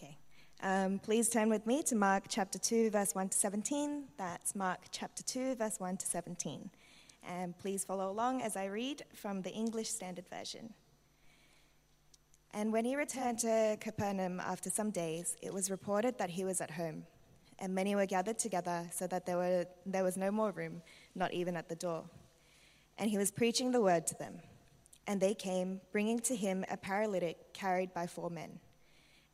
Okay. Um, please turn with me to Mark chapter 2, verse 1 to 17. That's Mark chapter 2, verse 1 to 17. And please follow along as I read from the English Standard Version. And when he returned to Capernaum after some days, it was reported that he was at home. And many were gathered together so that there, were, there was no more room, not even at the door. And he was preaching the word to them. And they came, bringing to him a paralytic carried by four men.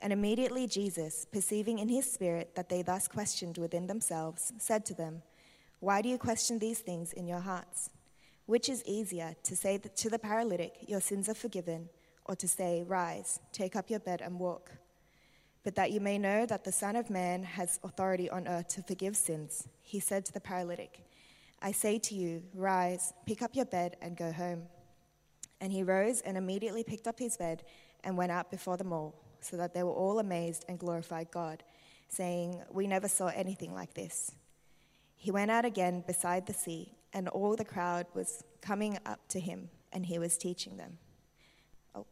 And immediately Jesus, perceiving in his spirit that they thus questioned within themselves, said to them, Why do you question these things in your hearts? Which is easier, to say to the paralytic, Your sins are forgiven, or to say, Rise, take up your bed and walk? But that you may know that the Son of Man has authority on earth to forgive sins, he said to the paralytic, I say to you, Rise, pick up your bed, and go home. And he rose and immediately picked up his bed and went out before them all so that they were all amazed and glorified God, saying, We never saw anything like this. He went out again beside the sea, and all the crowd was coming up to him, and he was teaching them. Oh.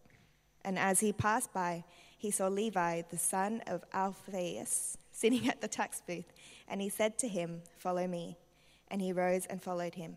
And as he passed by, he saw Levi, the son of Alphaeus, sitting at the tax booth, and he said to him, Follow me. And he rose and followed him.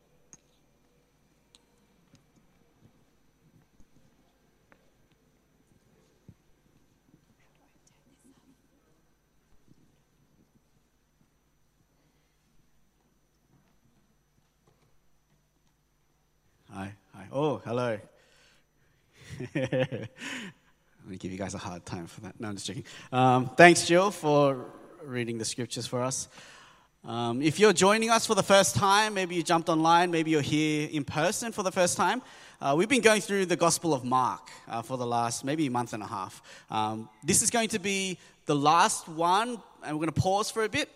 Oh, hello. I'm going to give you guys a hard time for that. No, I'm just joking. Um, thanks, Jill, for reading the scriptures for us. Um, if you're joining us for the first time, maybe you jumped online, maybe you're here in person for the first time, uh, we've been going through the Gospel of Mark uh, for the last maybe month and a half. Um, this is going to be the last one, and we're going to pause for a bit.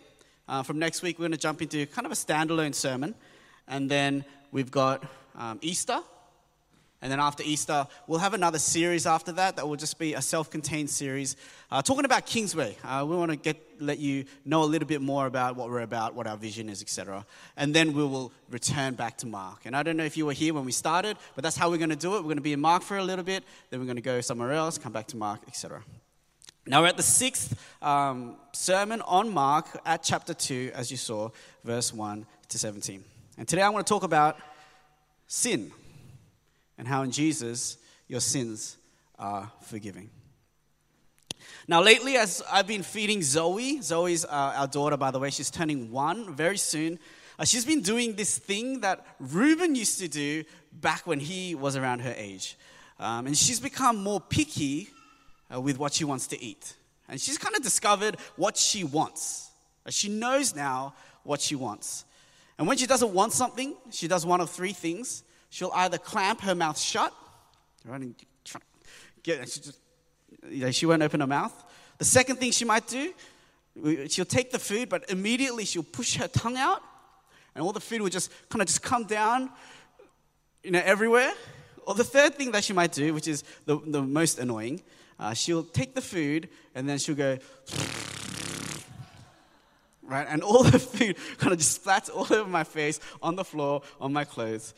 Uh, from next week, we're going to jump into kind of a standalone sermon, and then we've got um, Easter. And then after Easter, we'll have another series after that that will just be a self contained series uh, talking about Kingsway. Uh, we want to get, let you know a little bit more about what we're about, what our vision is, etc. And then we will return back to Mark. And I don't know if you were here when we started, but that's how we're going to do it. We're going to be in Mark for a little bit, then we're going to go somewhere else, come back to Mark, etc. Now we're at the sixth um, sermon on Mark at chapter 2, as you saw, verse 1 to 17. And today I want to talk about sin and how in Jesus your sins are forgiving. Now, lately, as I've been feeding Zoe, Zoe's uh, our daughter, by the way, she's turning one very soon. Uh, she's been doing this thing that Reuben used to do back when he was around her age. Um, and she's become more picky uh, with what she wants to eat. And she's kind of discovered what she wants. Uh, she knows now what she wants. And when she doesn't want something, she does one of three things. She'll either clamp her mouth shut, right, and get, she, just, you know, she won't open her mouth. The second thing she might do, she'll take the food, but immediately she'll push her tongue out, and all the food will just kind of just come down, you know, everywhere. Or the third thing that she might do, which is the, the most annoying, uh, she'll take the food and then she'll go right? And all the food kind of just splats all over my face, on the floor, on my clothes.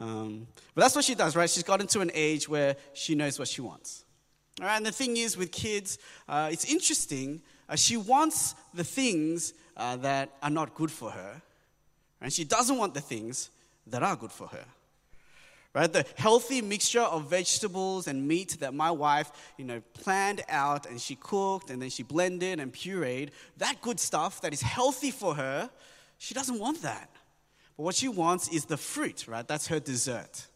Um, but that's what she does, right? She's got into an age where she knows what she wants. All right, and the thing is with kids, uh, it's interesting. Uh, she wants the things uh, that are not good for her, and she doesn't want the things that are good for her. right? The healthy mixture of vegetables and meat that my wife, you know, planned out and she cooked and then she blended and pureed, that good stuff that is healthy for her, she doesn't want that. But what she wants is the fruit, right? That's her dessert.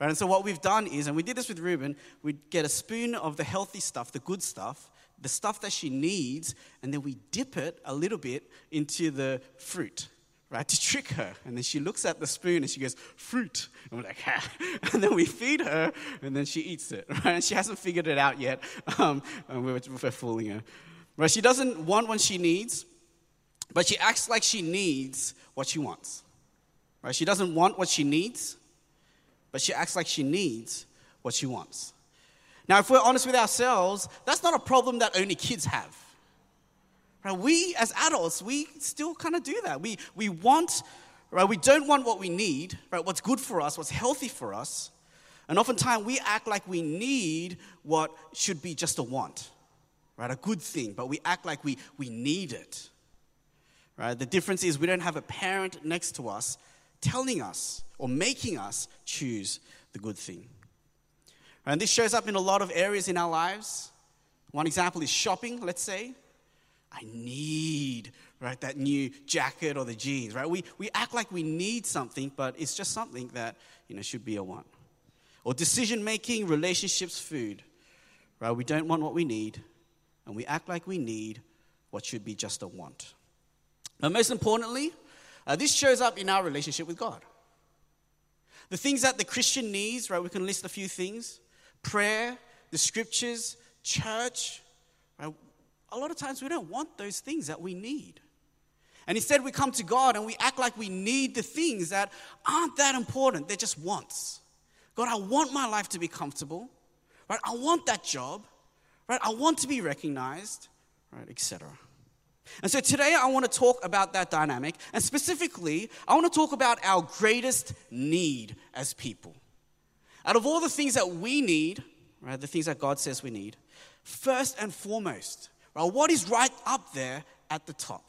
Right? And so what we've done is, and we did this with Ruben, we get a spoon of the healthy stuff, the good stuff, the stuff that she needs, and then we dip it a little bit into the fruit right, to trick her. And then she looks at the spoon and she goes, fruit. And we're like, ha. And then we feed her and then she eats it, right? And she hasn't figured it out yet. Um, and we're, we're fooling her. Right? She doesn't want what she needs, but she acts like she needs what she wants. Right? She doesn't want what she needs, but she acts like she needs what she wants. Now, if we're honest with ourselves, that's not a problem that only kids have. Right? We, as adults, we still kind of do that. We, we want, right? We don't want what we need, right? What's good for us, what's healthy for us. And oftentimes we act like we need what should be just a want, right? A good thing, but we act like we, we need it, right? The difference is we don't have a parent next to us telling us or making us choose the good thing. And this shows up in a lot of areas in our lives. One example is shopping, let's say. I need, right, that new jacket or the jeans, right? We, we act like we need something, but it's just something that, you know, should be a want. Or decision making, relationships, food, right? We don't want what we need, and we act like we need what should be just a want. But most importantly, uh, this shows up in our relationship with God. The things that the Christian needs, right? We can list a few things prayer, the scriptures, church, right? a lot of times we don't want those things that we need. And instead, we come to God and we act like we need the things that aren't that important. They're just wants. God, I want my life to be comfortable, right? I want that job, right? I want to be recognized, right? Etc. And so today I want to talk about that dynamic, and specifically, I want to talk about our greatest need as people. Out of all the things that we need, right, the things that God says we need, first and foremost, Right? What is right up there at the top?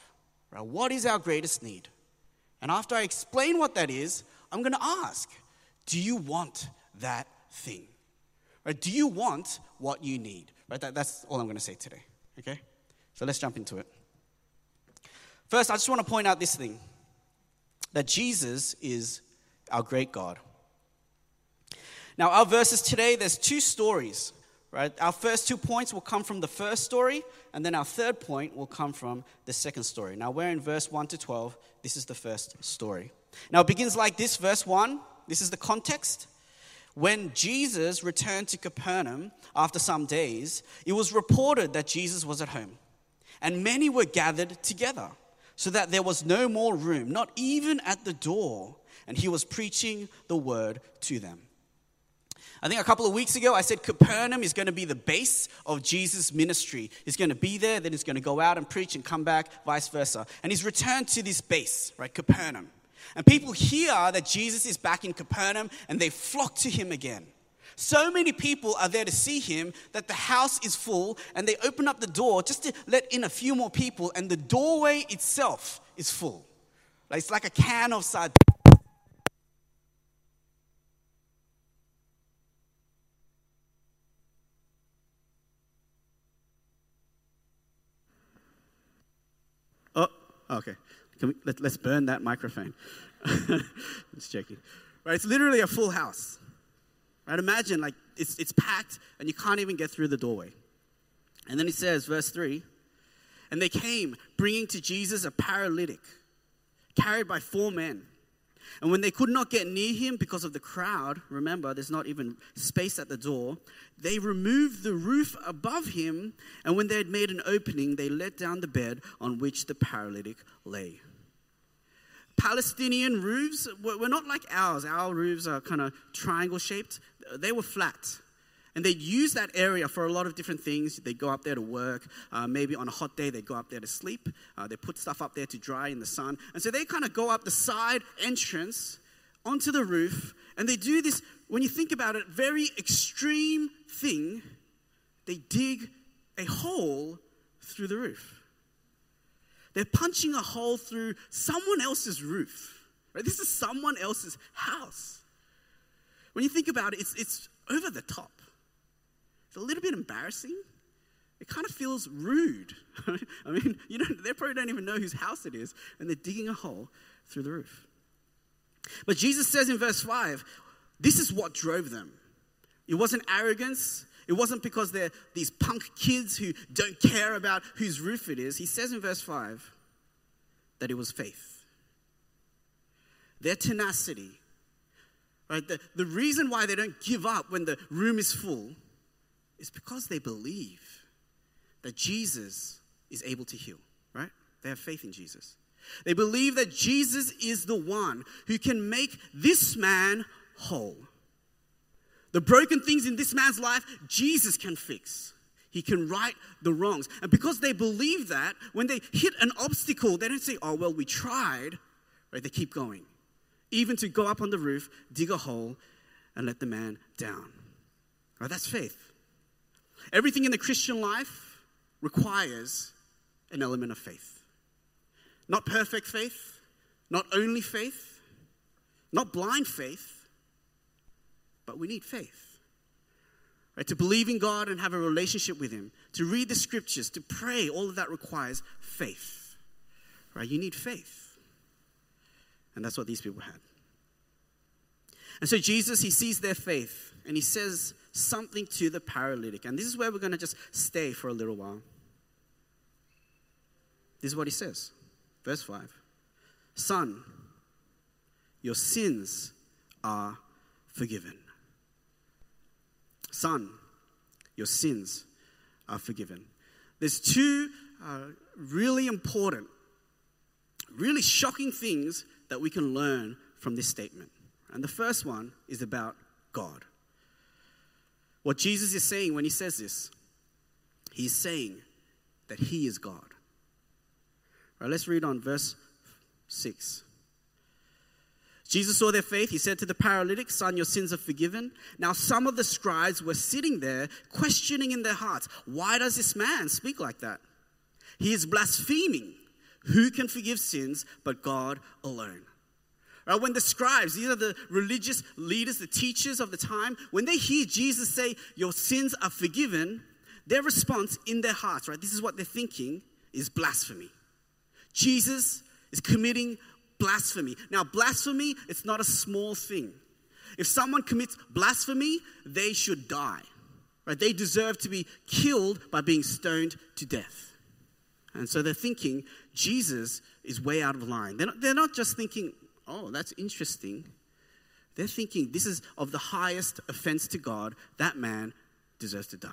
Right? What is our greatest need? And after I explain what that is, I'm going to ask Do you want that thing? Right? Do you want what you need? Right? That, that's all I'm going to say today. Okay? So let's jump into it. First, I just want to point out this thing that Jesus is our great God. Now, our verses today, there's two stories right? Our first two points will come from the first story, and then our third point will come from the second story. Now, we're in verse 1 to 12. This is the first story. Now, it begins like this verse 1. This is the context. When Jesus returned to Capernaum after some days, it was reported that Jesus was at home, and many were gathered together, so that there was no more room, not even at the door, and he was preaching the word to them. I think a couple of weeks ago I said Capernaum is going to be the base of Jesus' ministry. He's going to be there, then he's going to go out and preach and come back, vice versa. And he's returned to this base, right, Capernaum. And people hear that Jesus is back in Capernaum and they flock to him again. So many people are there to see him that the house is full and they open up the door just to let in a few more people, and the doorway itself is full. It's like a can of sardines Oh, Okay. We, let, us burn that microphone. Just checking. Right, it's literally a full house. Right, imagine like it's, it's packed and you can't even get through the doorway. And then he says, verse 3 And they came, bringing to Jesus a paralytic, carried by four men. And when they could not get near him because of the crowd, remember, there's not even space at the door, they removed the roof above him. And when they had made an opening, they let down the bed on which the paralytic lay. Palestinian roofs were not like ours. Our roofs are kind of triangle shaped, they were flat. And they'd use that area for a lot of different things. They'd go up there to work. Uh, maybe on a hot day, they'd go up there to sleep. Uh, they put stuff up there to dry in the sun. And so they kind of go up the side entrance onto the roof. And they do this, when you think about it, very extreme thing. They dig a hole through the roof. They're punching a hole through someone else's roof. Right? This is someone else's house. When you think about it, it's, it's over the top. It's a little bit embarrassing. It kind of feels rude. I mean, you don't, they probably don't even know whose house it is, and they're digging a hole through the roof. But Jesus says in verse 5 this is what drove them. It wasn't arrogance. It wasn't because they're these punk kids who don't care about whose roof it is. He says in verse 5 that it was faith. Their tenacity, right? The, the reason why they don't give up when the room is full is because they believe that Jesus is able to heal, right? They have faith in Jesus. They believe that Jesus is the one who can make this man whole. The broken things in this man's life, Jesus can fix. He can right the wrongs. And because they believe that, when they hit an obstacle, they don't say, oh, well, we tried. Right? They keep going. Even to go up on the roof, dig a hole, and let the man down. Right? That's faith. Everything in the Christian life requires an element of faith. Not perfect faith, not only faith, not blind faith, but we need faith. Right? To believe in God and have a relationship with Him, to read the scriptures, to pray, all of that requires faith. Right? You need faith. And that's what these people had. And so Jesus, He sees their faith and He says something to the paralytic. And this is where we're going to just stay for a little while. This is what He says. Verse 5 Son, your sins are forgiven. Son, your sins are forgiven. There's two uh, really important, really shocking things that we can learn from this statement. And the first one is about God. What Jesus is saying when he says this, he's saying that he is God. All right, let's read on verse 6. Jesus saw their faith. He said to the paralytic, Son, your sins are forgiven. Now, some of the scribes were sitting there, questioning in their hearts, Why does this man speak like that? He is blaspheming. Who can forgive sins but God alone? Right, when the scribes, these are the religious leaders, the teachers of the time, when they hear Jesus say, Your sins are forgiven, their response in their hearts, right, this is what they're thinking, is blasphemy. Jesus is committing blasphemy. Now, blasphemy, it's not a small thing. If someone commits blasphemy, they should die. Right? They deserve to be killed by being stoned to death. And so they're thinking Jesus is way out of line. They're not, they're not just thinking, oh, that's interesting. They're thinking this is of the highest offense to God. That man deserves to die.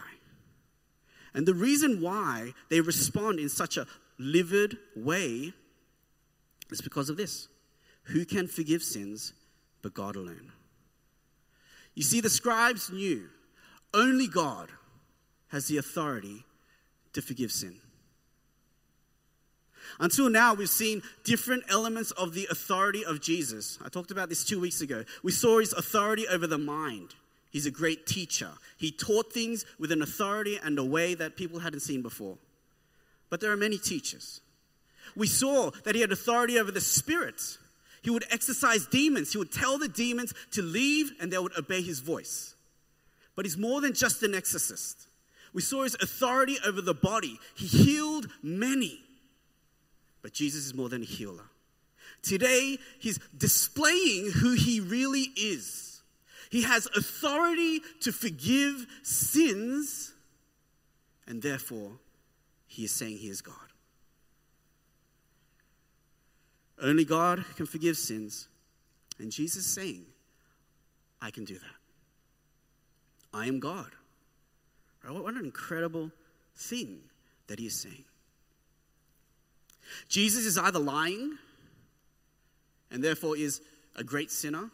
And the reason why they respond in such a livid way it's because of this who can forgive sins but God alone? You see, the scribes knew only God has the authority to forgive sin. Until now, we've seen different elements of the authority of Jesus. I talked about this two weeks ago. We saw his authority over the mind. He's a great teacher. He taught things with an authority and a way that people hadn't seen before. But there are many teachers. We saw that he had authority over the spirits. He would exorcise demons. He would tell the demons to leave and they would obey his voice. But he's more than just an exorcist. We saw his authority over the body. He healed many. But Jesus is more than a healer. Today, he's displaying who he really is. He has authority to forgive sins, and therefore, he is saying he is God. Only God can forgive sins. And Jesus is saying, I can do that. I am God. Right? What an incredible thing that he is saying. Jesus is either lying and therefore is a great sinner,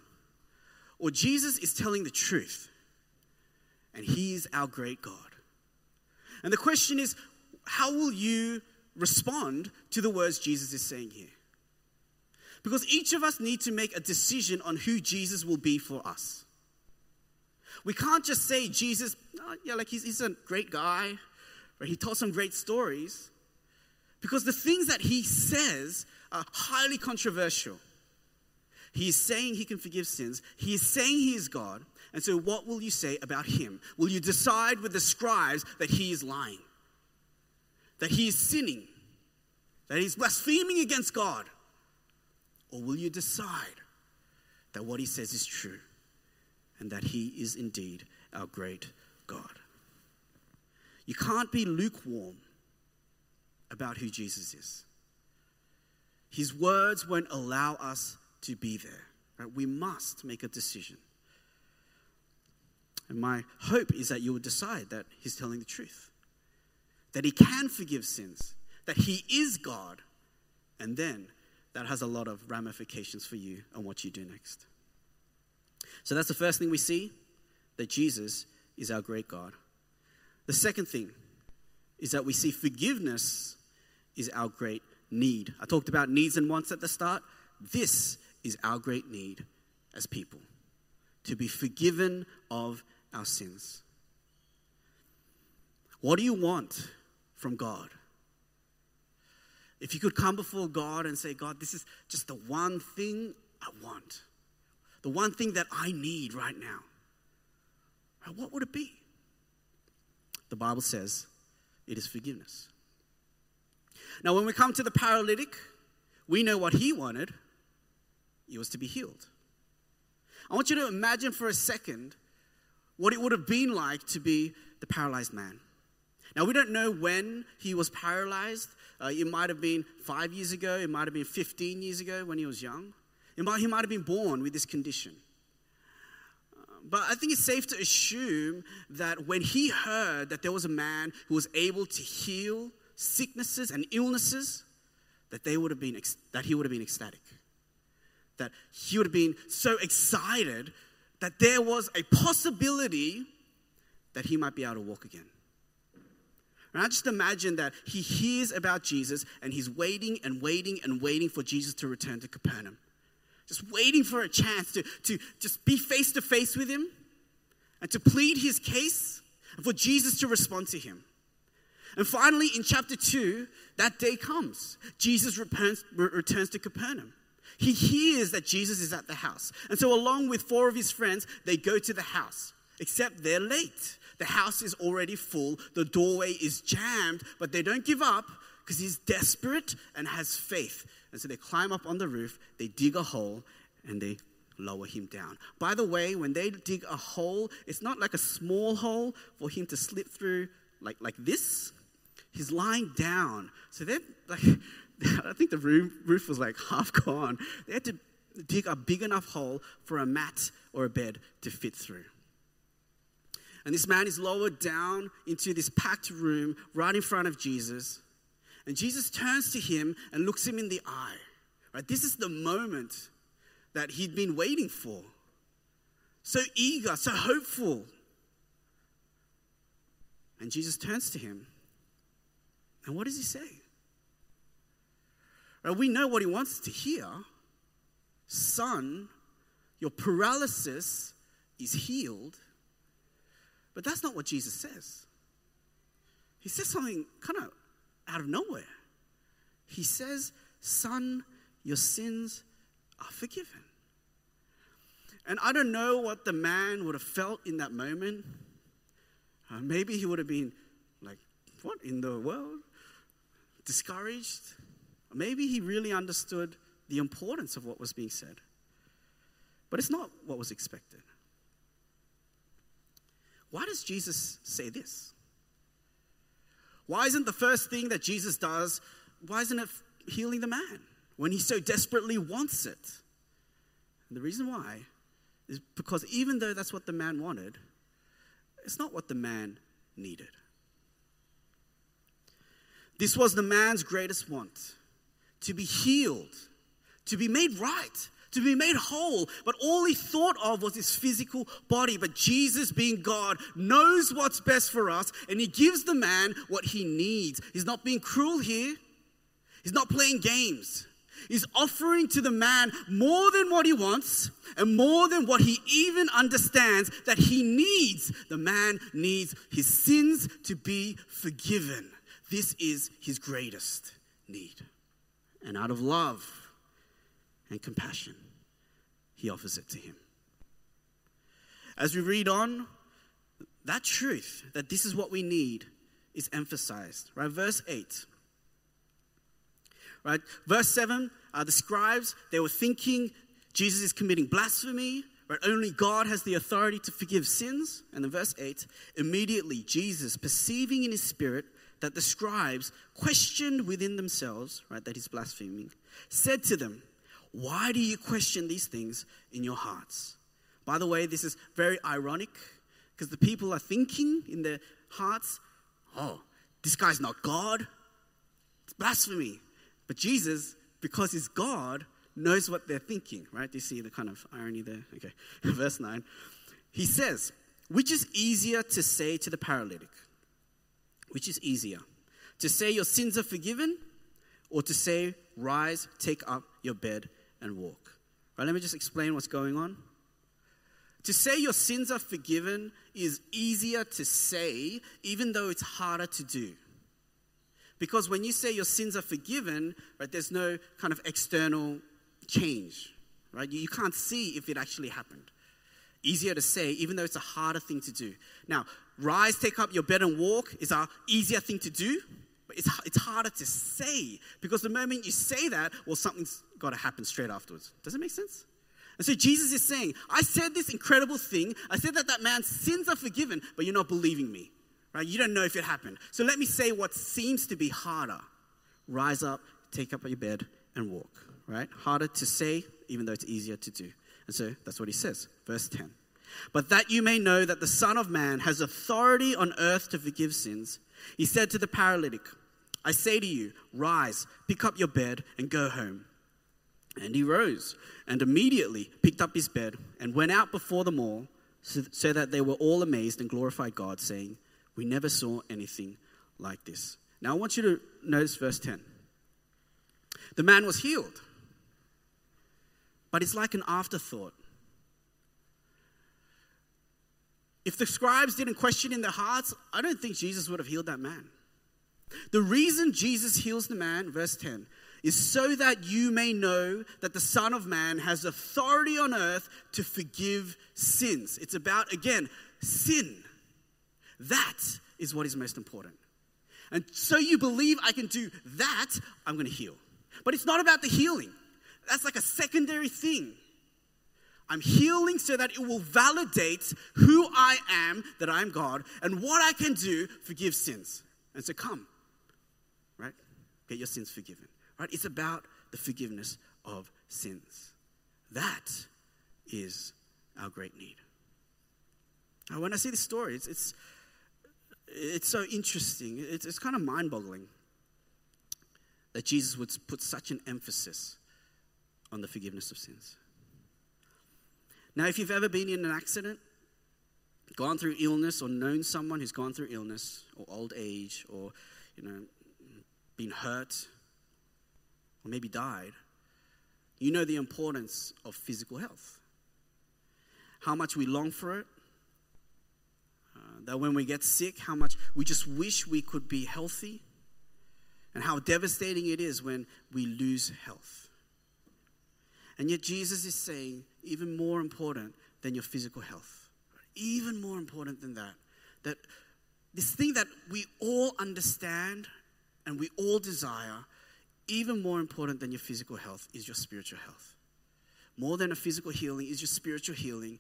or Jesus is telling the truth and he is our great God. And the question is, how will you respond to the words Jesus is saying here? Because each of us need to make a decision on who Jesus will be for us. We can't just say Jesus, oh, yeah, like he's, he's a great guy, he told some great stories. Because the things that he says are highly controversial. He is saying he can forgive sins. He is saying he is God. And so, what will you say about him? Will you decide with the scribes that he is lying? That he is sinning? That he's blaspheming against God? Or will you decide that what he says is true and that he is indeed our great God? You can't be lukewarm about who Jesus is. His words won't allow us to be there. Right? We must make a decision. And my hope is that you will decide that He's telling the truth, that He can forgive sins, that He is God, and then that has a lot of ramifications for you and what you do next. So that's the first thing we see that Jesus is our great God. The second thing is that we see forgiveness is our great need. I talked about needs and wants at the start. This is our great need as people to be forgiven of our sins. What do you want from God? If you could come before God and say, God, this is just the one thing I want, the one thing that I need right now, what would it be? The Bible says it is forgiveness. Now, when we come to the paralytic, we know what he wanted. He was to be healed. I want you to imagine for a second what it would have been like to be the paralyzed man. Now, we don't know when he was paralyzed. Uh, it might have been five years ago, it might have been 15 years ago when he was young. Might, he might have been born with this condition. Uh, but I think it's safe to assume that when he heard that there was a man who was able to heal sicknesses and illnesses, that, they would have been, that he would have been ecstatic. That he would have been so excited that there was a possibility that he might be able to walk again. And I just imagine that he hears about Jesus and he's waiting and waiting and waiting for Jesus to return to Capernaum. Just waiting for a chance to, to just be face to face with him and to plead his case and for Jesus to respond to him. And finally, in chapter 2, that day comes. Jesus returns, returns to Capernaum. He hears that Jesus is at the house. And so, along with four of his friends, they go to the house, except they're late. The house is already full, the doorway is jammed, but they don't give up because he's desperate and has faith. And so they climb up on the roof, they dig a hole, and they lower him down. By the way, when they dig a hole, it's not like a small hole for him to slip through like, like this. He's lying down. So they're like, I think the roof, roof was like half gone. They had to dig a big enough hole for a mat or a bed to fit through. And this man is lowered down into this packed room right in front of Jesus. And Jesus turns to him and looks him in the eye. Right? This is the moment that he'd been waiting for. So eager, so hopeful. And Jesus turns to him. And what does he say? Right, we know what he wants to hear. Son, your paralysis is healed. But that's not what Jesus says. He says something kind of out of nowhere. He says, Son, your sins are forgiven. And I don't know what the man would have felt in that moment. Uh, maybe he would have been like, What in the world? Discouraged. Maybe he really understood the importance of what was being said. But it's not what was expected. Why does Jesus say this? Why isn't the first thing that Jesus does, why isn't it healing the man when he so desperately wants it? And the reason why is because even though that's what the man wanted, it's not what the man needed. This was the man's greatest want to be healed, to be made right, to be made whole. But all he thought of was his physical body. But Jesus, being God, knows what's best for us and he gives the man what he needs. He's not being cruel here, he's not playing games. He's offering to the man more than what he wants and more than what he even understands that he needs. The man needs his sins to be forgiven. This is his greatest need. And out of love and compassion, he offers it to him. as we read on, that truth, that this is what we need, is emphasized. Right? Verse 8. Right? Verse 7, uh, the scribes, they were thinking Jesus is committing blasphemy. Right? Only God has the authority to forgive sins. And in verse 8, immediately Jesus, perceiving in his spirit that the scribes questioned within themselves, right, that he's blaspheming, said to them, Why do you question these things in your hearts? By the way, this is very ironic because the people are thinking in their hearts, oh, this guy's not God. It's blasphemy. But Jesus, because he's God, knows what they're thinking, right? Do you see the kind of irony there? Okay. Verse 9. He says, Which is easier to say to the paralytic? Which is easier? To say your sins are forgiven or to say, Rise, take up your bed and walk? Right, let me just explain what's going on. To say your sins are forgiven is easier to say, even though it's harder to do. Because when you say your sins are forgiven, right, there's no kind of external change, right? You, can't see if it actually happened. Easier to say, even though it's a harder thing to do. Now, rise, take up your bed and walk is a easier thing to do, but it's, it's harder to say because the moment you say that, well, something's got to happen straight afterwards. Does it make sense? And so Jesus is saying, I said this incredible thing. I said that that man's sins are forgiven, but you're not believing me. Right? You don't know if it happened. So let me say what seems to be harder. Rise up, take up your bed, and walk. Right? Harder to say, even though it's easier to do. And so that's what he says. Verse 10. But that you may know that the Son of Man has authority on earth to forgive sins, he said to the paralytic, I say to you, rise, pick up your bed, and go home. And he rose and immediately picked up his bed and went out before them all, so, that they were all amazed and glorified God, saying, We never saw anything like this. Now I want you to notice verse 10. The man was healed, but it's like an afterthought. If the scribes didn't question in their hearts, I don't think Jesus would have healed that man. The reason Jesus heals the man, verse 10, is so that you may know that the Son of Man has authority on earth to forgive sins. It's about, again, sin. That is what is most important. And so you believe I can do that, I'm going to heal. But it's not about the healing, that's like a secondary thing. I'm healing so that it will validate who I am, that I'm God, and what I can do, forgive sins. And so come, right? Get your sins forgiven. Right? It's about the forgiveness of sins. That is our great need. Now, when I see this story, it's, it's, it's so interesting. It's, it's kind of mind boggling that Jesus would put such an emphasis on the forgiveness of sins. Now, if you've ever been in an accident, gone through illness, or known someone who's gone through illness, or old age, or you know, been hurt, or maybe died, you know the importance of physical health. How much we long for it. Uh, that when we get sick, how much we just wish we could be healthy. And how devastating it is when we lose health. And yet, Jesus is saying, even more important than your physical health, even more important than that, that this thing that we all understand and we all desire even more important than your physical health is your spiritual health. More than a physical healing is your spiritual healing,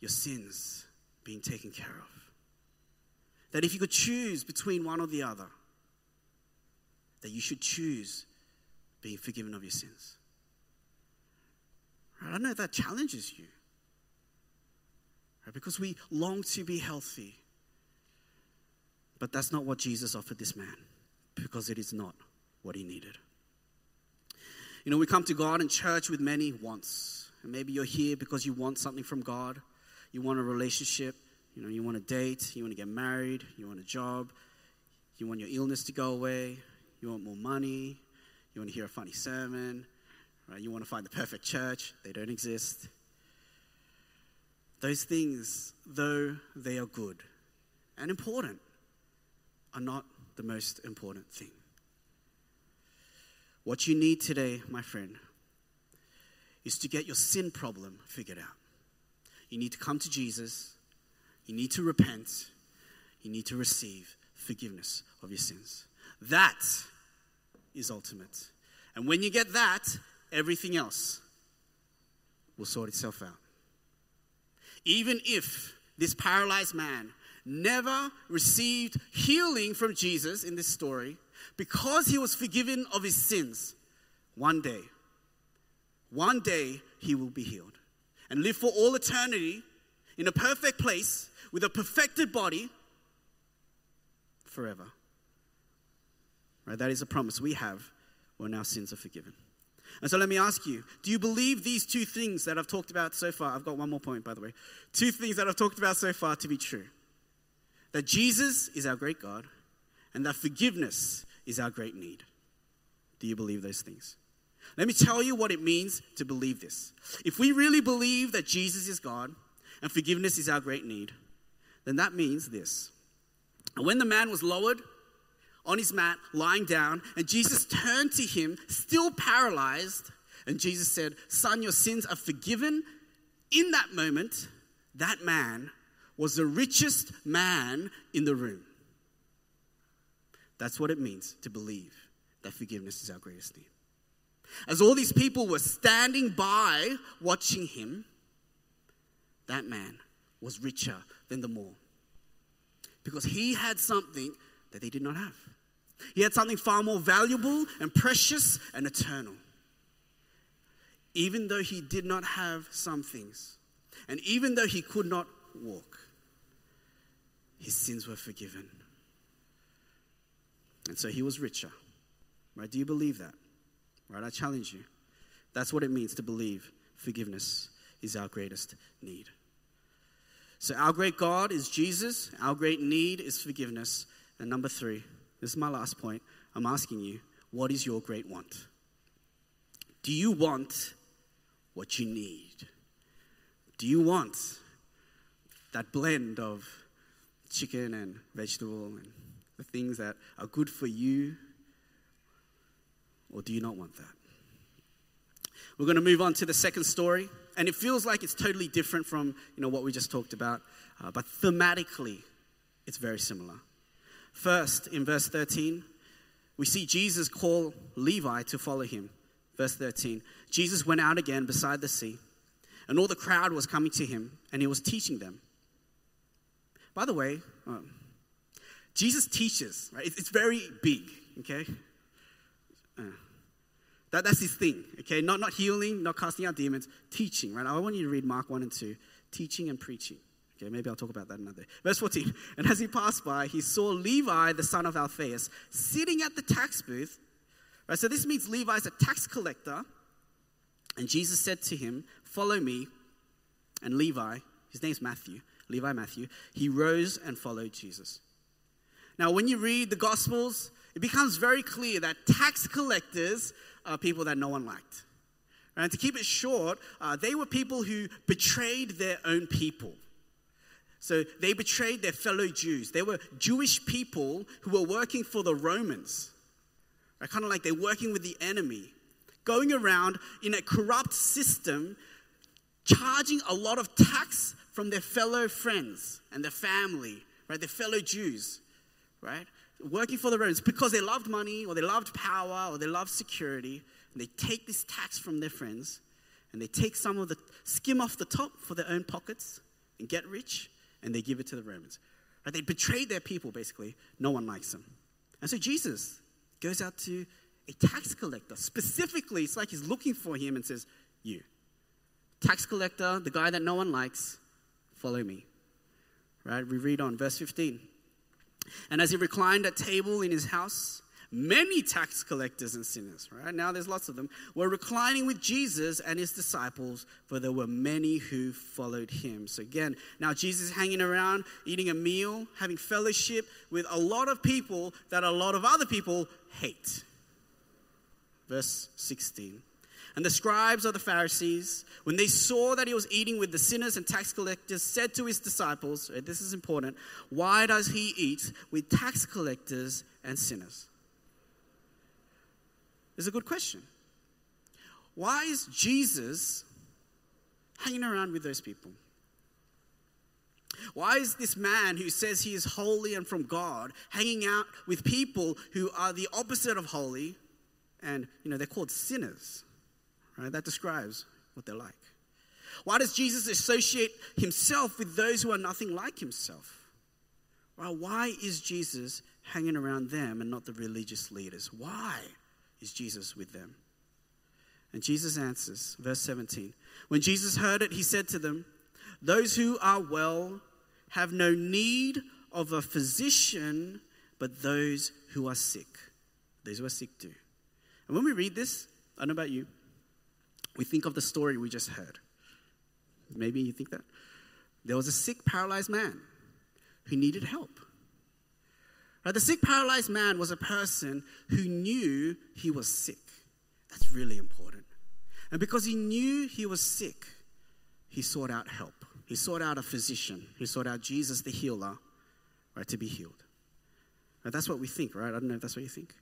your sins being taken care of. That if you could choose between one or the other, that you should choose being forgiven of your sins. I don't know that challenges you. Right? Because we long to be healthy. But that's not what Jesus offered this man, because it is not what he needed. You know, we come to God in church with many wants. And maybe you're here because you want something from God. You want a relationship. You know, you want a date. You want to get married. You want a job. You want your illness to go away. You want more money. You want to hear a funny sermon. Right? You want to find the perfect church. They don't exist. Those things, though they are good and important, are not the most important thing. What you need today, my friend, is to get your sin problem figured out. you need to come to Jesus, you need to repent, you need to receive forgiveness of your sins. That is ultimate. And when you get that, everything else will sort itself out. Even if this paralyzed man never received healing from Jesus in this story, because he was forgiven of his sins, one day, one day he will be healed and live for all eternity in a perfect place with a perfected body forever. Right? That is a promise we have when our sins are forgiven. And so let me ask you do you believe these two things that I've talked about so far? I've got one more point, by the way. Two things that I've talked about so far to be true that Jesus is our great God and that forgiveness is our great need. Do you believe those things? Let me tell you what it means to believe this. If we really believe that Jesus is God and forgiveness is our great need, then that means this. When the man was lowered on his mat, lying down, and Jesus turned to him, still paralyzed, and Jesus said, Son, your sins are forgiven. In that moment, that man was the richest man in the room. That's what it means to believe that forgiveness is our greatest need. As all these people were standing by watching him, that man was richer than them all. Because he had something that they did not have. He had something far more valuable and precious and eternal. Even though he did not have some things, and even though he could not walk, his sins were forgiven. And so he was richer. Right? Do you believe that? Right? I challenge you. That's what it means to believe forgiveness is our greatest need. So, our great God is Jesus, our great need is forgiveness. And number three, this is my last point. I'm asking you, what is your great want? Do you want what you need? Do you want that blend of chicken and vegetable and the things that are good for you? Or do you not want that? We're going to move on to the second story, and it feels like it's totally different from you know what we just talked about, uh, but thematically, it's very similar. First, in verse 13, we see Jesus call Levi to follow him. Verse 13, Jesus went out again beside the sea, and all the crowd was coming to him, and he was teaching them. By the way, um, Jesus teaches, right? It's, it's very big, okay? Uh, that, that's his thing, okay? Not, not healing, not casting out demons, teaching, right? I want you to read Mark 1 and 2, teaching and preaching. Okay, maybe I'll talk about that another day. Verse 14. And as he passed by, he saw Levi, the son of Alphaeus, sitting at the tax booth. Right, so this means Levi's a tax collector. And Jesus said to him, Follow me. And Levi, his name's Matthew, Levi Matthew, he rose and followed Jesus. Now, when you read the Gospels, it becomes very clear that tax collectors are people that no one liked. And to keep it short, uh, they were people who betrayed their own people. So they betrayed their fellow Jews. They were Jewish people who were working for the Romans. Right? Kind of like they're working with the enemy, going around in a corrupt system, charging a lot of tax from their fellow friends and their family, right? Their fellow Jews, right? working for the Romans because they loved money or they loved power or they loved security. And they take this tax from their friends and they take some of the skim off the top for their own pockets and get rich and they give it to the Romans. Right? They betrayed their people, basically. No one likes them. And so Jesus goes out to a tax collector. Specifically, it's like he's looking for him and says, You, tax collector, the guy that no one likes, follow me. Right? We read on verse 15. And as he reclined at table in his house, many tax collectors and sinners, right? Now there's lots of them, were reclining with Jesus and his disciples, for there were many who followed him. So again, now Jesus hanging around, eating a meal, having fellowship with a lot of people that a lot of other people hate. Verse 16. And the scribes of the Pharisees, when they saw that he was eating with the sinners and tax collectors, said to his disciples, This is important, why does he eat with tax collectors and sinners? It's a good question. Why is Jesus hanging around with those people? Why is this man who says he is holy and from God hanging out with people who are the opposite of holy and, you know, they're called sinners? Right? That describes what they're like. Why does Jesus associate himself with those who are nothing like himself? Well, why is Jesus hanging around them and not the religious leaders? Why is Jesus with them? And Jesus answers, verse 17. When Jesus heard it, he said to them, Those who are well have no need of a physician, but those who are sick. Those who are sick do. And when we read this, I don't know about you, we think of the story we just heard. Maybe you think that. There was a sick, paralyzed man who needed help. Right, the sick, paralyzed man was a person who knew he was sick. That's really important. And because he knew he was sick, he sought out help. He sought out a physician. He sought out Jesus, the healer, right, to be healed. That's what we think, right? I don't know if that's what you think.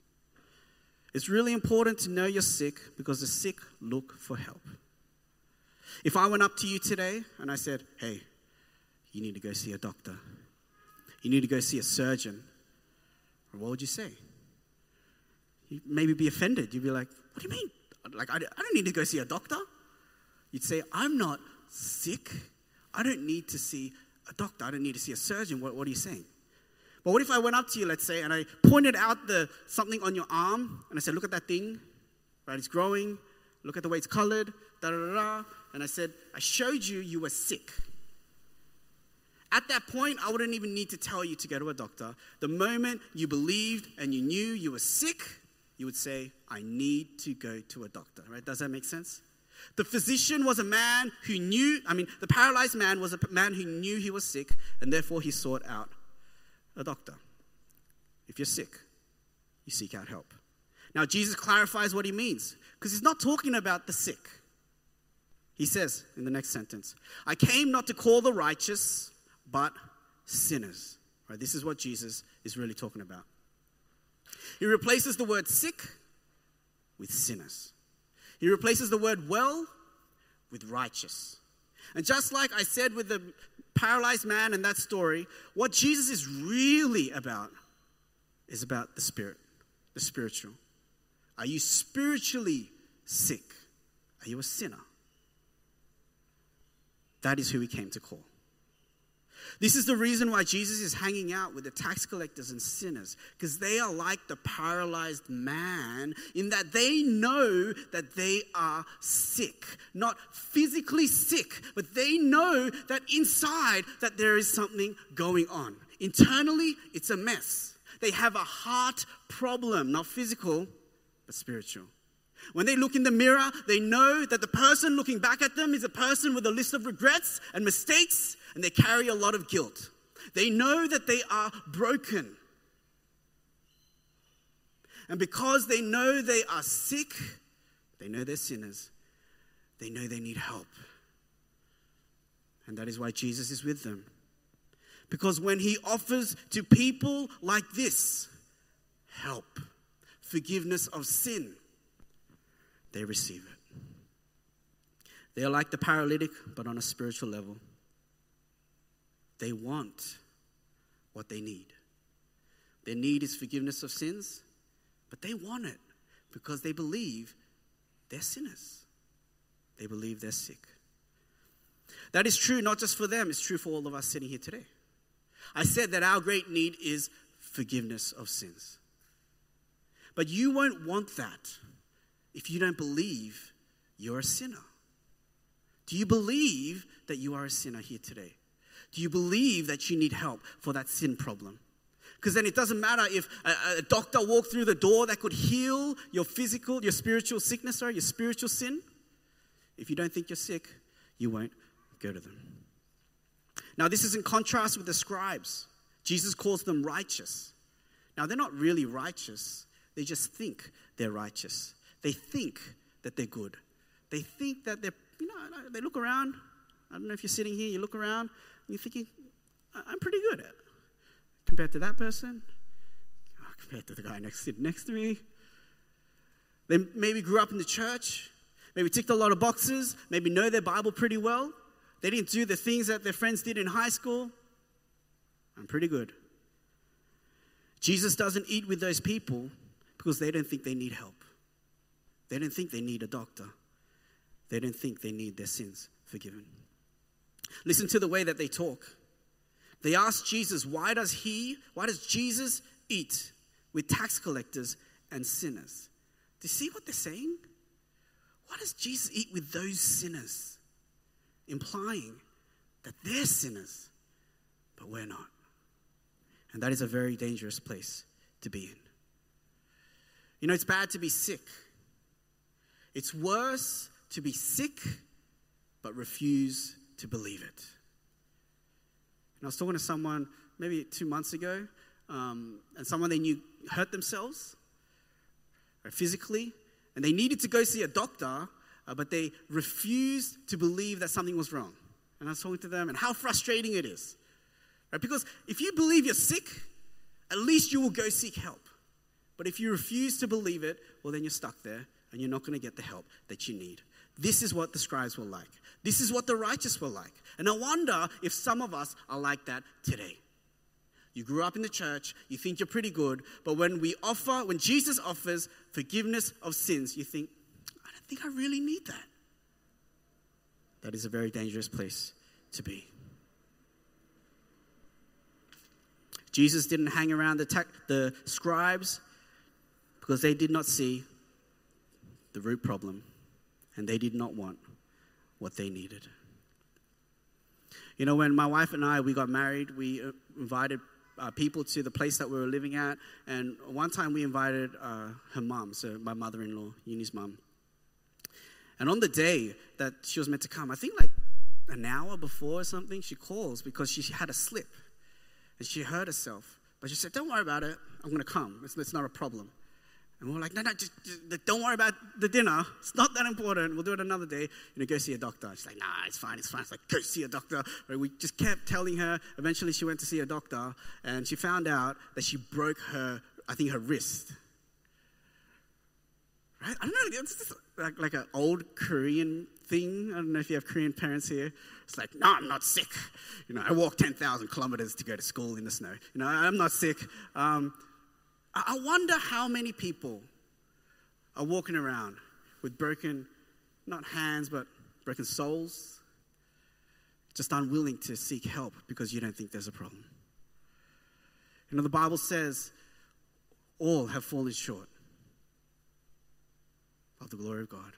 It's really important to know you're sick because the sick look for help. If I went up to you today and I said, hey, you need to go see a doctor, you need to go see a surgeon, what would you say? You'd maybe be offended. You'd be like, what do you mean? Like, I don't need to go see a doctor. You'd say, I'm not sick. I don't need to see a doctor. I don't need to see a surgeon. What, what are you saying? But what if I went up to you, let's say, and I pointed out the something on your arm, and I said, "Look at that thing, right? It's growing. Look at the way it's colored." Da da da. And I said, "I showed you you were sick." At that point, I wouldn't even need to tell you to go to a doctor. The moment you believed and you knew you were sick, you would say, "I need to go to a doctor." Right? Does that make sense? The physician was a man who knew, I mean, the paralyzed man was a man who knew he was sick, and therefore he sought out a doctor. If you're sick, you seek out help. Now, Jesus clarifies what he means because he's not talking about the sick. He says in the next sentence, I came not to call the righteous, but sinners. Right? This is what Jesus is really talking about. He replaces the word sick with sinners. He replaces the word well with righteous. And just like I said with the paralyzed man in that story, what Jesus is really about is about the spirit, the spiritual. Are you spiritually sick? Are you a sinner? That is who he came to call. This is the reason why Jesus is hanging out with the tax collectors and sinners, because they are like the paralyzed man in that they know that they are sick. Not physically sick, but they know that inside that there is something going on. Internally, it's a mess. They have a heart problem, not physical, but spiritual. When they look in the mirror, they know that the person looking back at them is a person with a list of regrets and mistakes and they carry a lot of guilt. They know that they are broken. And because they know they are sick, they know they're sinners, they know they need help. And that is why Jesus is with them. Because when he offers to people like this help, forgiveness of sin, they receive it. They are like the paralytic, but on a spiritual level. They want what they need. Their need is forgiveness of sins, but they want it because they believe they're sinners. They believe they're sick. That is true not just for them, it's true for all of us sitting here today. I said that our great need is forgiveness of sins. But you won't want that if you don't believe you're a sinner. Do you believe that you are a sinner here today? Do you believe that you need help for that sin problem? Because then it doesn't matter if a, a, doctor walked through the door that could heal your physical, your spiritual sickness, or your spiritual sin. If you don't think you're sick, you won't go to them. Now, this is in contrast with the scribes. Jesus calls them righteous. Now, they're not really righteous, they just think they're righteous. They think that they're good. They think that they're, you know, they look around. I don't know if you're sitting here, you look around, you're thinking, I'm pretty good at it. Compared to that person, oh, compared to the guy next, next to me. They maybe grew up in the church, maybe ticked a lot of boxes, maybe know their Bible pretty well. They didn't do the things that their friends did in high school. I'm pretty good. Jesus doesn't eat with those people because they don't think they need help. They don't think they need a doctor. They don't think they need their sins forgiven. Listen to the way that they talk. They ask Jesus, why does he, why does Jesus eat with tax collectors and sinners? Do you see what they're saying? Why does Jesus eat with those sinners? Implying that they're sinners, but we're not. And that is a very dangerous place to be in. You know, it's bad to be sick. It's worse to be sick but refuse to believe it. And I was talking to someone maybe two months ago, um, and someone they knew hurt themselves physically, and they needed to go see a doctor, uh, but they refused to believe that something was wrong. And I was talking to them, and how frustrating it is. Right? Because if you believe you're sick, at least you will go seek help. But if you refuse to believe it, well, then you're stuck there and you're not going to get the help that you need. This is what the scribes were like. This is what the righteous were like. And I wonder if some of us are like that today. You grew up in the church, you think you're pretty good, but when we offer, when Jesus offers forgiveness of sins, you think, I don't think I really need that. That is a very dangerous place to be. Jesus didn't hang around the, the scribes because they did not see the root problem and they did not want what they needed. You know, when my wife and I we got married, we uh, invited uh, people to the place that we were living at, and one time we invited uh, her mom, so my mother-in-law, Uni's mom. And on the day that she was meant to come, I think like an hour before or something, she calls because she had a slip, and she hurt herself. But she said, "Don't worry about it. I'm going to come. It's, it's not a problem." And we're like, no, no, just, just, don't worry about the dinner. It's not that important. We'll do it another day. You know, go see a doctor. She's like, nah, it's fine, it's fine. It's like, go see a doctor. We just kept telling her. Eventually, she went to see a doctor, and she found out that she broke her, I think, her wrist. Right? I don't know. It's like, like an old Korean thing. I don't know if you have Korean parents here. It's like, no, I'm not sick. You know, I walked 10,000 kilometers to go to school in the snow. You know, I'm not sick. Um, I wonder how many people are walking around with broken, not hands, but broken souls, just unwilling to seek help because you don't think there's a problem. You know, the Bible says all have fallen short of the glory of God.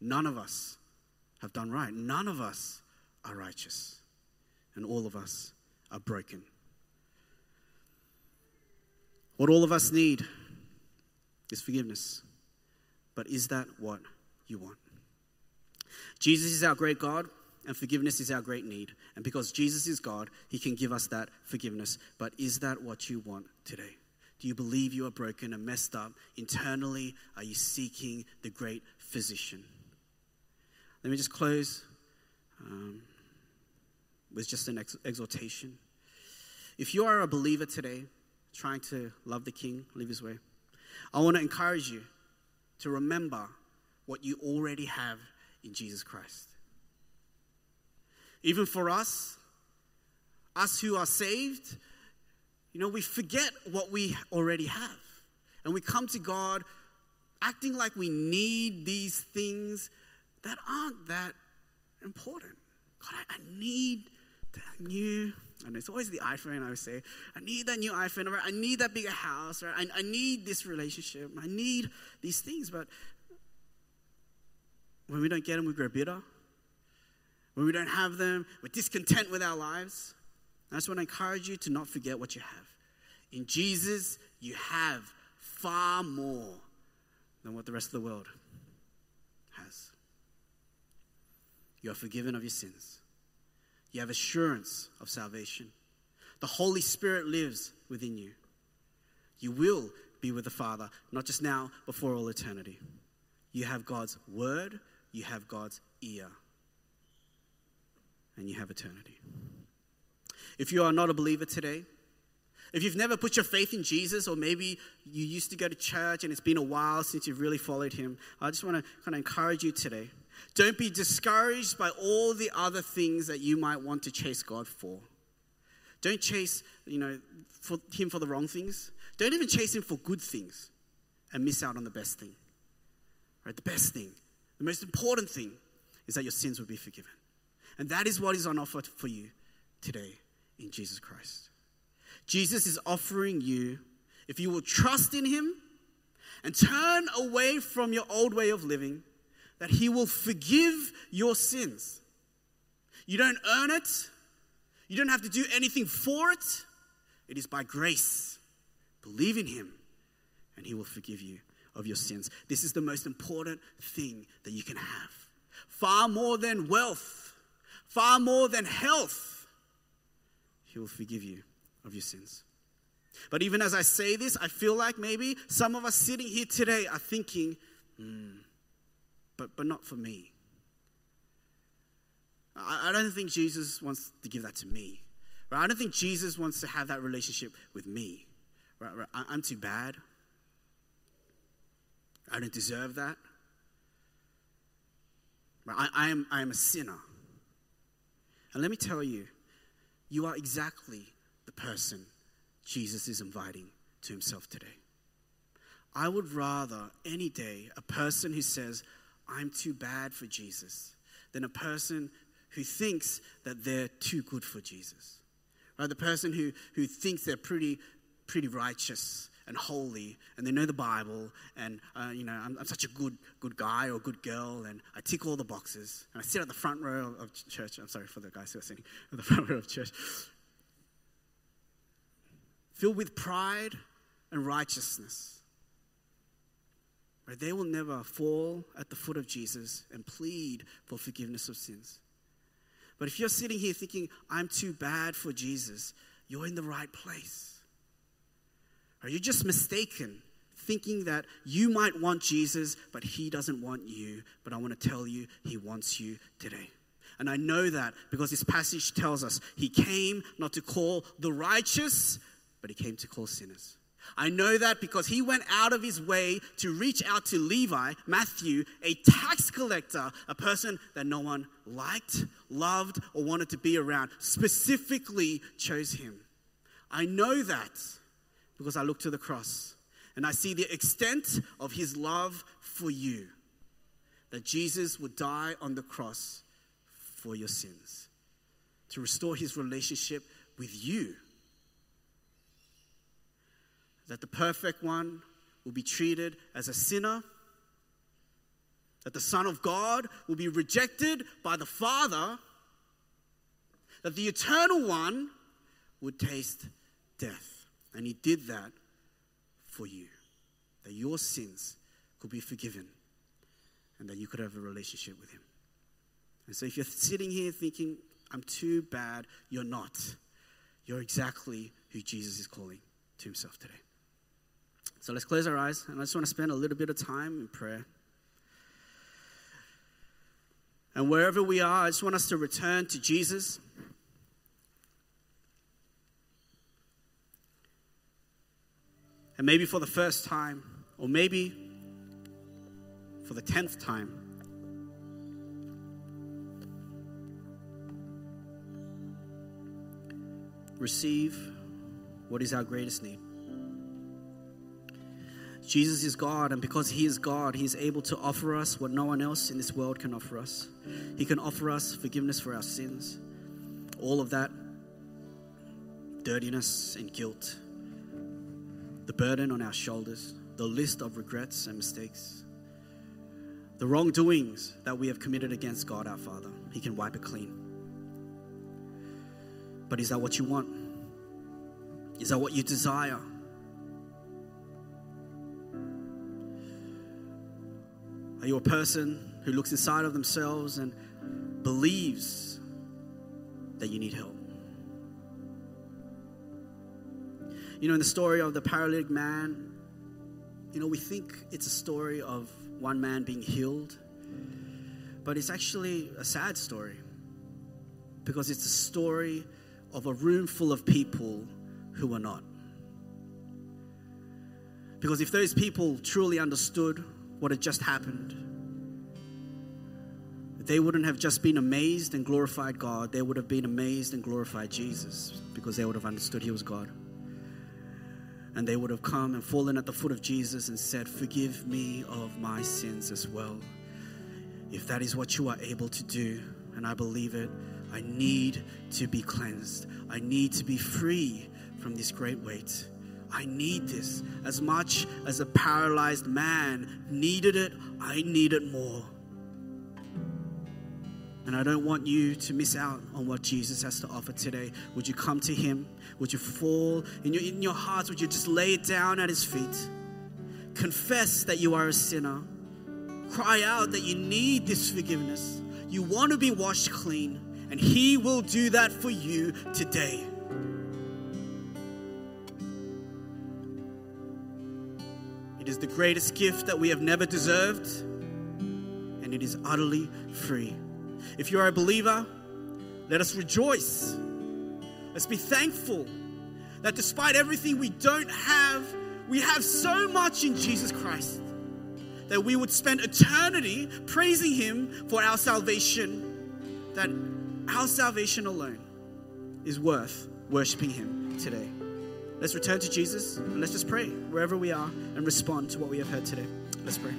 None of us have done right. None of us are righteous. And all of us are broken. What all of us need is forgiveness. But is that what you want? Jesus is our great God, and forgiveness is our great need. And because Jesus is God, He can give us that forgiveness. But is that what you want today? Do you believe you are broken and messed up? Internally, are you seeking the great physician? Let me just close um, with just an ex- exhortation. If you are a believer today, trying to love the King, live his way, I want to encourage you to remember what you already have in Jesus Christ. Even for us, us who are saved, you know, we forget what we already have. And we come to God acting like we need these things that aren't that important. God, I, need that new and it's always the iPhone, I would say. I need that new iPhone, or I need that bigger house, or I, I need this relationship. I need these things. But when we don't get them, we grow bitter. When we don't have them, we're discontent with our lives. I just want to encourage you to not forget what you have. In Jesus, you have far more than what the rest of the world has. You are forgiven of your sins. You have assurance of salvation. The Holy Spirit lives within you. You will be with the Father, not just now, but for all eternity. You have God's word, you have God's ear, and you have eternity. If you are not a believer today, if you've never put your faith in Jesus, or maybe you used to go to church and it's been a while since you've really followed him, I just want to kind of encourage you today don't be discouraged by all the other things that you might want to chase God for. Don't chase, you know, for him for the wrong things. Don't even chase him for good things and miss out on the best thing. Right? The best thing, the most important thing is that your sins will be forgiven. And that is what is on offer for you today in Jesus Christ. Jesus is offering you, if you will trust in him and turn away from your old way of living, that he will forgive your sins. You don't earn it, you don't have to do anything for it. It is by grace. Believe in him, and he will forgive you of your sins. This is the most important thing that you can have. Far more than wealth, far more than health, he will forgive you of your sins. But even as I say this, I feel like maybe some of us sitting here today are thinking, mm, but, but not for me. I, I don't think Jesus wants to give that to me. Right? I don't think Jesus wants to have that relationship with me. Right? right? I, I'm too bad. I don't deserve that. Right? I, I, am, I am a sinner. And let me tell you, you are exactly the person Jesus is inviting to himself today. I would rather any day a person who says, I'm too bad for Jesus, than a person who thinks that they're too good for Jesus. Right? The person who, who thinks they're pretty, pretty righteous and holy and they know the Bible and, uh, you know, I'm, I'm, such a good, good guy or good girl and I tick all the boxes and I sit at the front row of church. I'm sorry for the guys who are sitting at the front row of church. Filled with pride and righteousness. Right? They will never fall at the foot of Jesus and plead for forgiveness of sins. But if you're sitting here thinking, I'm too bad for Jesus, you're in the right place. Are you just mistaken, thinking that you might want Jesus, but he doesn't want you? But I want to tell you, he wants you today. And I know that because this passage tells us he came not to call the righteous, but he came to call sinners. I know that because he went out of his way to reach out to Levi, Matthew, a tax collector, a person that no one liked, loved, or wanted to be around, specifically chose him. I know that because I look to the cross and I see the extent of his love for you. That Jesus would die on the cross for your sins, to restore his relationship with you that the perfect one will be treated as a sinner, that the Son of God will be rejected by the Father, that the eternal one would taste death. And he did that for you, that your sins could be forgiven and that you could have a relationship with him. And so if you're sitting here thinking, I'm too bad, you're not. You're exactly who Jesus is calling to himself today. So let's close our eyes, and I just want to spend a little bit of time in prayer. And wherever we are, I just want us to return to Jesus. And maybe for the first time, or maybe for the tenth time, receive what is our greatest need. Jesus is God, and because He is God, He is able to offer us what no one else in this world can offer us. He can offer us forgiveness for our sins, all of that dirtiness and guilt, the burden on our shoulders, the list of regrets and mistakes, the wrongdoings that we have committed against God our Father. He can wipe it clean. But is that what you want? Is that what you desire? Are you a person who looks inside of themselves and believes that you need help? You know, in the story of the paralytic man, you know, we think it's a story of one man being healed, but it's actually a sad story because it's a story of a room full of people who are not. Because if those people truly understood what had just happened, they wouldn't have just been amazed and glorified God, they would have been amazed and glorified Jesus because they would have understood He was God. And they would have come and fallen at the foot of Jesus and said, Forgive me of my sins as well. If that is what you are able to do, and I believe it, I need to be cleansed. I need to be free from this great weight. I need this. As much as a paralyzed man needed it, I need it more. And I don't want you to miss out on what Jesus has to offer today. Would you come to Him? Would you fall in your, in your hearts? Would you just lay it down at His feet? Confess that you are a sinner. Cry out that you need this forgiveness. You want to be washed clean, and He will do that for you today. The greatest gift that we have never deserved, and it is utterly free. If you are a believer, let us rejoice. Let's be thankful that despite everything we don't have, we have so much in Jesus Christ that we would spend eternity praising Him for our salvation, that our salvation alone is worth worshiping Him today. Let's return to Jesus and let's just pray wherever we are and respond to what we have heard today. Let's pray.